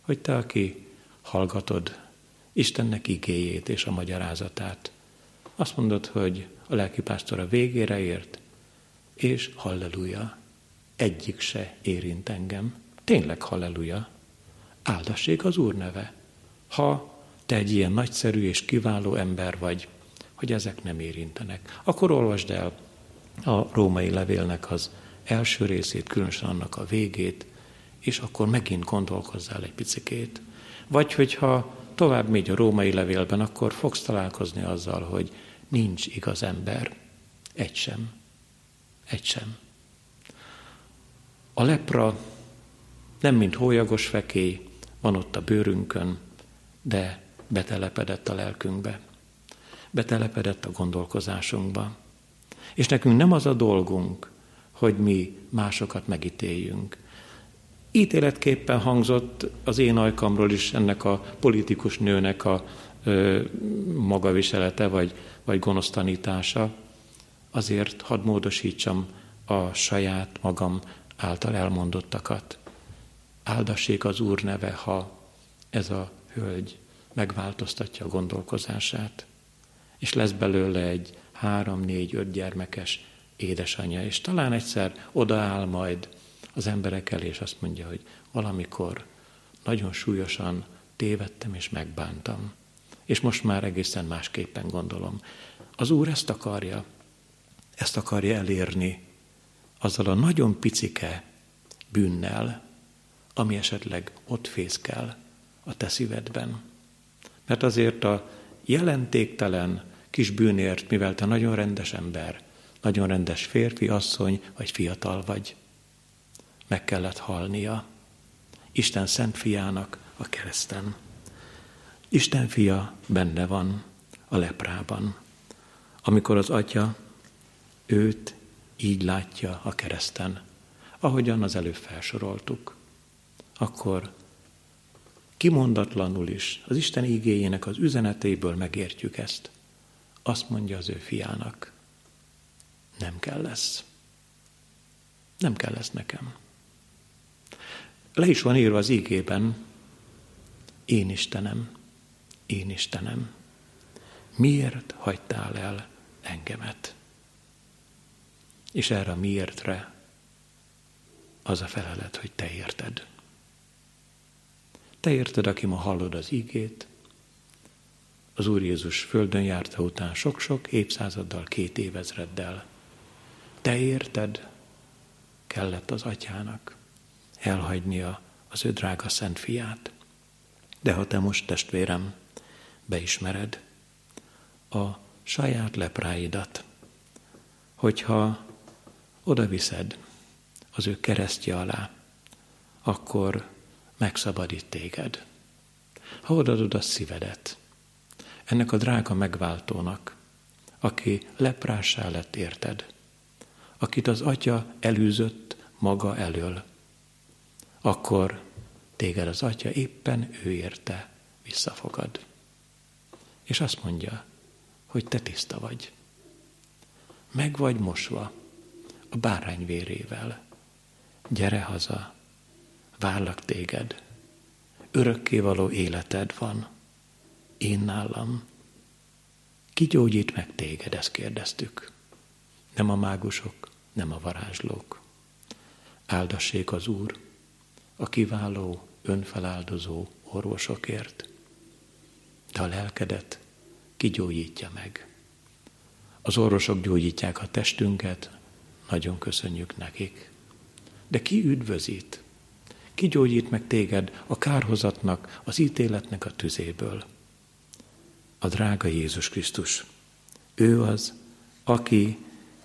Speaker 1: hogy te, aki hallgatod Istennek igéjét és a magyarázatát, azt mondod, hogy a lelkipásztor a végére ért, és halleluja, egyik se érint engem. Tényleg halleluja, áldassék az Úr neve. Ha te egy ilyen nagyszerű és kiváló ember vagy, hogy ezek nem érintenek. Akkor olvasd el a római levélnek az első részét, különösen annak a végét, és akkor megint gondolkozzál egy picikét. Vagy hogyha tovább megy a római levélben, akkor fogsz találkozni azzal, hogy nincs igaz ember. Egy sem. Egy sem. A lepra nem mint hólyagos fekély, van ott a bőrünkön, de betelepedett a lelkünkbe. Betelepedett a gondolkozásunkba. És nekünk nem az a dolgunk, hogy mi másokat megítéljünk. Ítéletképpen hangzott az én ajkamról is ennek a politikus nőnek a ö, magaviselete, vagy, vagy gonosztanítása. Azért hadd módosítsam a saját magam által elmondottakat. Áldassék az Úr neve, ha ez a hölgy megváltoztatja a gondolkozását, és lesz belőle egy három, négy, öt gyermekes édesanyja, és talán egyszer odaáll majd az emberek elé, és azt mondja, hogy valamikor nagyon súlyosan tévedtem és megbántam. És most már egészen másképpen gondolom. Az Úr ezt akarja, ezt akarja elérni azzal a nagyon picike bűnnel, ami esetleg ott fészkel a te szívedben. Mert azért a jelentéktelen kis bűnért, mivel te nagyon rendes ember, nagyon rendes férfi, asszony vagy fiatal vagy, meg kellett halnia Isten szent fiának a kereszten. Isten fia benne van a leprában. Amikor az atya őt így látja a kereszten, ahogyan az előbb felsoroltuk, akkor kimondatlanul is az Isten ígéjének az üzenetéből megértjük ezt. Azt mondja az ő fiának, nem kell lesz. Nem kell lesz nekem. Le is van írva az ígében, én Istenem, én Istenem, miért hagytál el engemet? És erre a miértre az a felelet, hogy te érted. Te érted, aki ma hallod az ígét, az Úr Jézus földön járta után sok-sok évszázaddal, két évezreddel. Te érted, kellett az atyának elhagynia az ő drága szent fiát. De ha te most, testvérem, beismered a saját lepráidat, hogyha oda viszed az ő keresztje alá, akkor megszabadít téged. Ha odaadod a szívedet, ennek a drága megváltónak, aki leprásá lett érted, akit az atya elűzött maga elől, akkor téged az atya éppen ő érte visszafogad. És azt mondja, hogy te tiszta vagy. Meg vagy mosva a bárány vérével. Gyere haza, várlak téged. Örökkévaló életed van. Én nálam. Ki gyógyít meg téged, ezt kérdeztük. Nem a mágusok, nem a varázslók. Áldassék az Úr, a kiváló, önfeláldozó orvosokért, de a lelkedet kigyógyítja meg. Az orvosok gyógyítják a testünket, nagyon köszönjük nekik. De ki üdvözít? Ki gyógyít meg téged a kárhozatnak, az ítéletnek a tüzéből? A drága Jézus Krisztus. Ő az, aki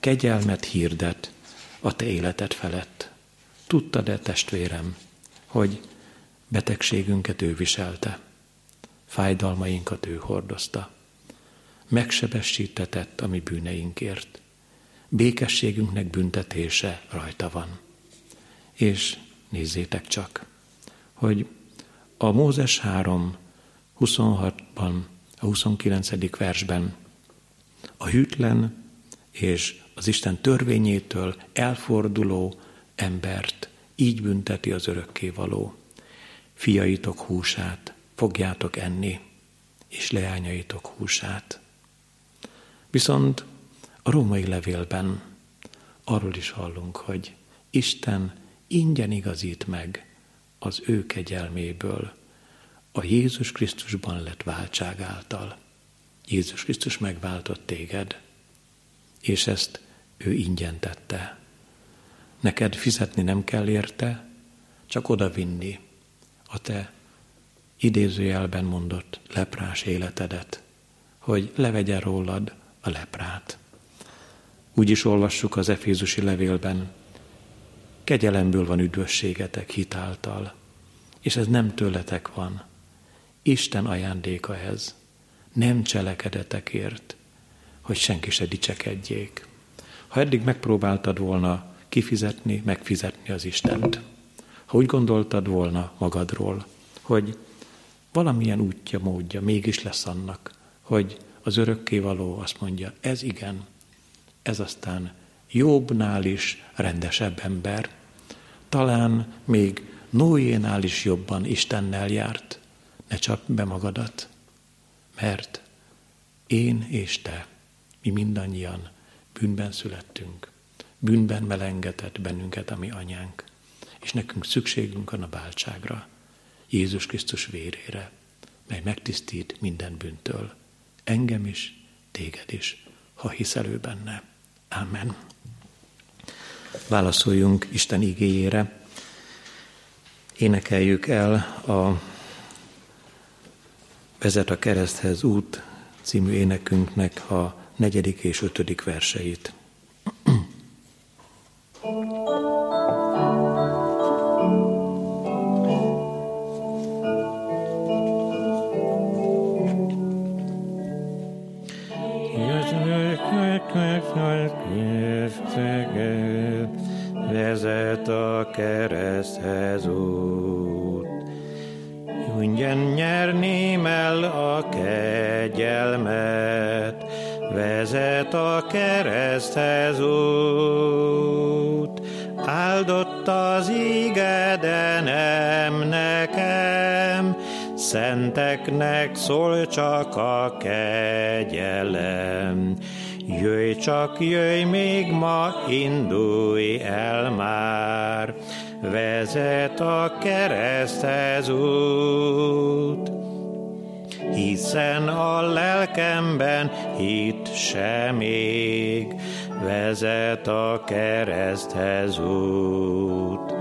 Speaker 1: kegyelmet hirdet a te életed felett. Tudtad-e, testvérem, hogy betegségünket ő viselte, fájdalmainkat ő hordozta, megsebesítetett a mi bűneinkért, békességünknek büntetése rajta van. És nézzétek csak, hogy a Mózes 3, 26-ban, a 29. versben a hűtlen és az Isten törvényétől elforduló embert így bünteti az örökkévaló. Fiaitok húsát fogjátok enni, és leányaitok húsát. Viszont a római levélben arról is hallunk, hogy Isten ingyen igazít meg az ő kegyelméből a Jézus Krisztusban lett váltság által. Jézus Krisztus megváltott téged, és ezt ő ingyen tette. Neked fizetni nem kell érte, csak odavinni a te idézőjelben mondott leprás életedet, hogy levegye rólad a leprát. Úgy is olvassuk az Efézusi levélben, kegyelemből van üdvösségetek hitáltal, és ez nem tőletek van. Isten ajándéka ez, nem cselekedetekért, hogy senki se dicsekedjék. Ha eddig megpróbáltad volna kifizetni, megfizetni az Istent, ha úgy gondoltad volna magadról, hogy valamilyen útja, módja mégis lesz annak, hogy az örökkévaló azt mondja, ez igen, ez aztán jobbnál is rendesebb ember, talán még Noénál is jobban Istennel járt. Ne csap be magadat, mert én és te, mi mindannyian bűnben születtünk. Bűnben melengetett bennünket a mi anyánk, és nekünk szükségünk van a báltságra, Jézus Krisztus vérére, mely megtisztít minden bűntől, engem is, téged is, ha hiszel ő benne. Amen. Válaszoljunk Isten igéjére. Énekeljük el a Vezet a kereszthez út című énekünknek a negyedik és ötödik verseit.
Speaker 2: Csak, jöjj még ma, indulj el már, vezet a kereszthez út. Hiszen a lelkemben hit sem ég, vezet a kereszthez út.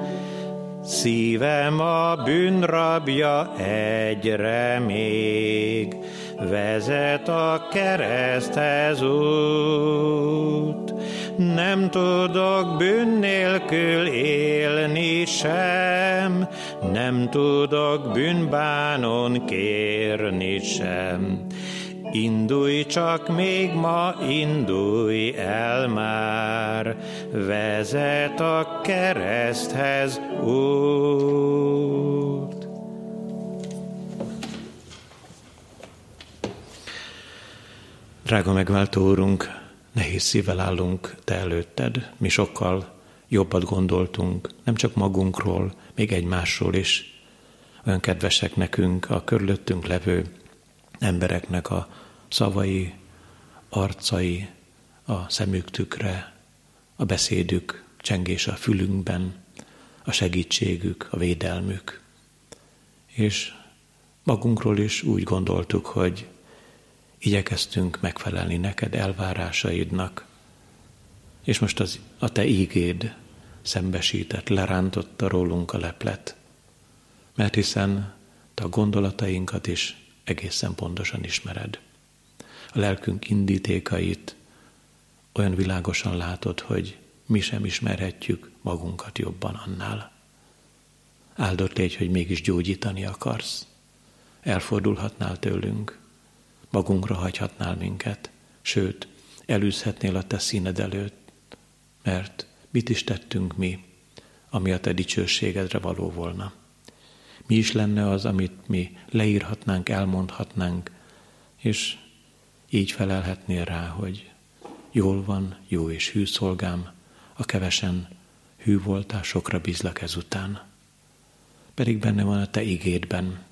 Speaker 2: Szívem a bűnrabja egyre még, vezet a kereszthez út. Tudok bűn nélkül élni sem, nem tudok bűnbánon kérni sem. Indulj csak még ma, indulj el már, vezet a kereszthez út.
Speaker 1: Drága megváltó úrunk, nehéz szívvel állunk Te előtted. Mi sokkal jobbat gondoltunk, nem csak magunkról, még egymásról is. Olyan kedvesek nekünk a körülöttünk levő embereknek a szavai, arcai, a szemük tükre, a beszédük, csengés a fülünkben, a segítségük, a védelmük. És magunkról is úgy gondoltuk, hogy igyekeztünk megfelelni neked elvárásaidnak, és most az, a te ígéd szembesített, lerántotta rólunk a leplet, mert hiszen te a gondolatainkat is egészen pontosan ismered. A lelkünk indítékait olyan világosan látod, hogy mi sem ismerhetjük magunkat jobban annál. Áldott légy, hogy mégis gyógyítani akarsz. Elfordulhatnál tőlünk, magunkra hagyhatnál minket, sőt, elűzhetnél a te színed előtt, mert mit is tettünk mi, ami a te dicsőségedre való volna. Mi is lenne az, amit mi leírhatnánk, elmondhatnánk, és így felelhetnél rá, hogy jól van, jó és hű szolgám, a kevesen hű voltál, sokra bízlak ezután. Pedig benne van a te igédben,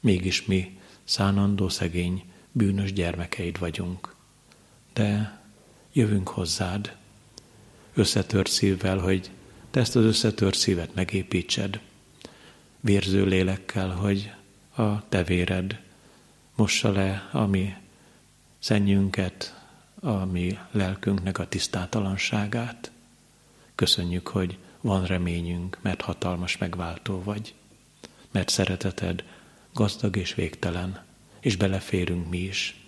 Speaker 1: mégis mi szánandó szegény, bűnös gyermekeid vagyunk. De jövünk hozzád, összetört szívvel, hogy te ezt az összetört szívet megépítsed, vérző lélekkel, hogy a te véred mossa le a mi a mi lelkünknek a tisztátalanságát. Köszönjük, hogy van reményünk, mert hatalmas megváltó vagy, mert szereteted gazdag és végtelen, és beleférünk mi is.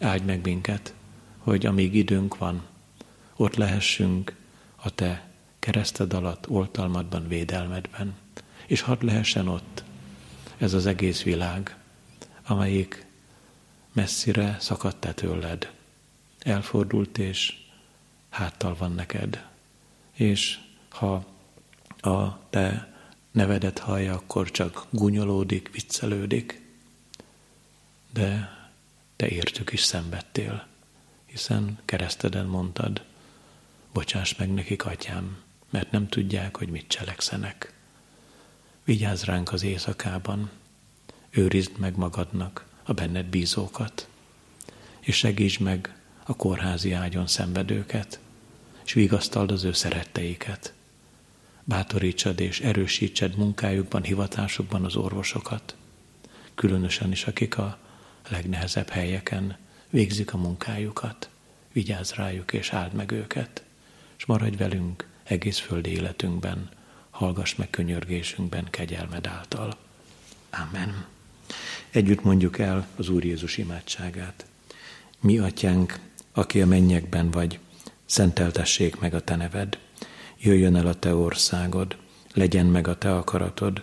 Speaker 1: Áldj meg minket, hogy amíg időnk van, ott lehessünk a te kereszted alatt, oltalmadban, védelmedben, és hadd lehessen ott ez az egész világ, amelyik messzire szakadt te tőled, elfordult és háttal van neked. És ha a te nevedet hallja, akkor csak gúnyolódik, viccelődik, de te értük is szenvedtél, hiszen kereszteden mondtad, bocsáss meg nekik, atyám, mert nem tudják, hogy mit cselekszenek. Vigyázz ránk az éjszakában, őrizd meg magadnak a benned bízókat, és segíts meg a kórházi ágyon szenvedőket, és vigasztald az ő szeretteiket. Bátorítsad és erősítsed munkájukban, hivatásukban az orvosokat, különösen is akik a legnehezebb helyeken végzik a munkájukat. Vigyázz rájuk és áld meg őket, és maradj velünk egész földi életünkben, hallgass meg könyörgésünkben kegyelmed által. Amen. Együtt mondjuk el az Úr Jézus imádságát. Mi, atyánk, aki a mennyekben vagy, szenteltessék meg a te neved, jöjjön el a te országod, legyen meg a te akaratod,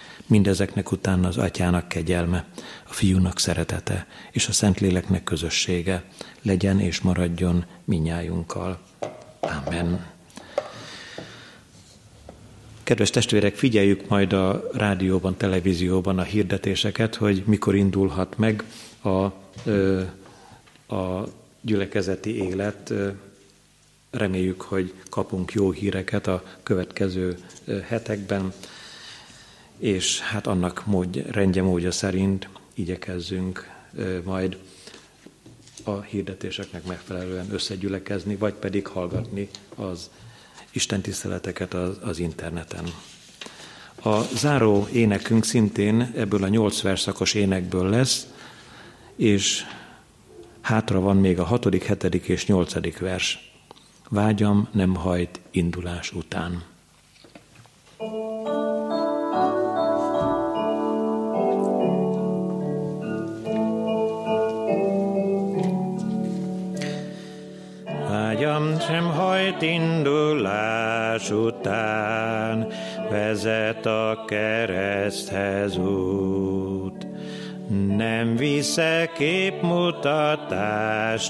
Speaker 1: Mindezeknek utána az atyának kegyelme, a fiúnak szeretete és a Szentléleknek közössége legyen és maradjon minnyájunkkal. Amen. Kedves testvérek, figyeljük majd a rádióban, televízióban a hirdetéseket, hogy mikor indulhat meg a, a gyülekezeti élet. Reméljük, hogy kapunk jó híreket a következő hetekben, és hát annak mód, rendje módja szerint igyekezzünk majd a hirdetéseknek megfelelően összegyülekezni, vagy pedig hallgatni az Isten tiszteleteket az, az interneten. A záró énekünk szintén ebből a nyolc verszakos énekből lesz, és hátra van még a hatodik, hetedik és nyolcadik vers. Vágyam nem hajt indulás után.
Speaker 2: Sem hajt indulás után, vezet a kereszthez út. Nem visze képmutatás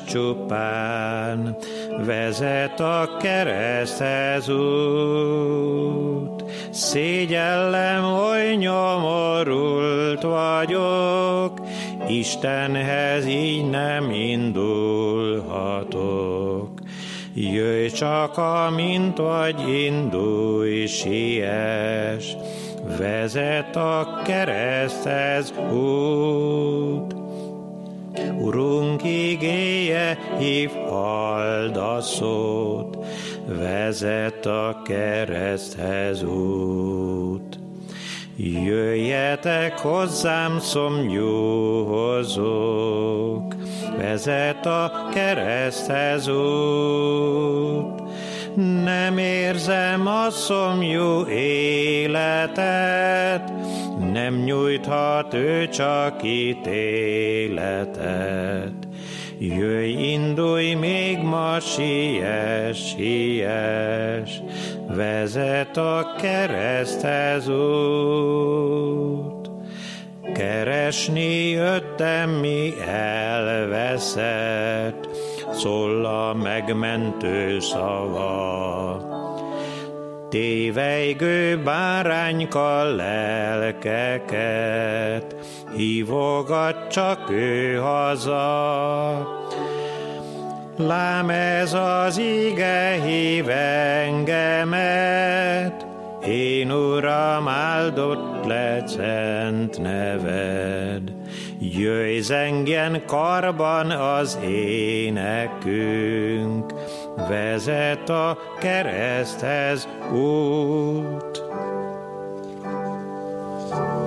Speaker 2: csupán, vezet a kereszthez út. Szégyellem, oly nyomorult vagyok, Istenhez így nem indulhatok. Jöjj csak, amint vagy, indulj, siess, vezet a kereszthez út. Urunk igéje, hív, hald a szót, vezet a kereszthez út. Jöjjetek hozzám, szomjúhozók, vezet a kereszthez út. Nem érzem a szomjú életet, nem nyújthat ő csak ítéletet. Jöjj, indulj még ma, siess, siess, vezet a kereszthez út. Keresni jöttem, mi elveszett, szól a megmentő szava. Tévejgő bárányka lelkeket, hívogat csak ő haza. Lám ez az ige hív engemet, én Uram, áldott lecent neved, Jöjj zengjen karban az énekünk, Vezet a kereszthez út. thank you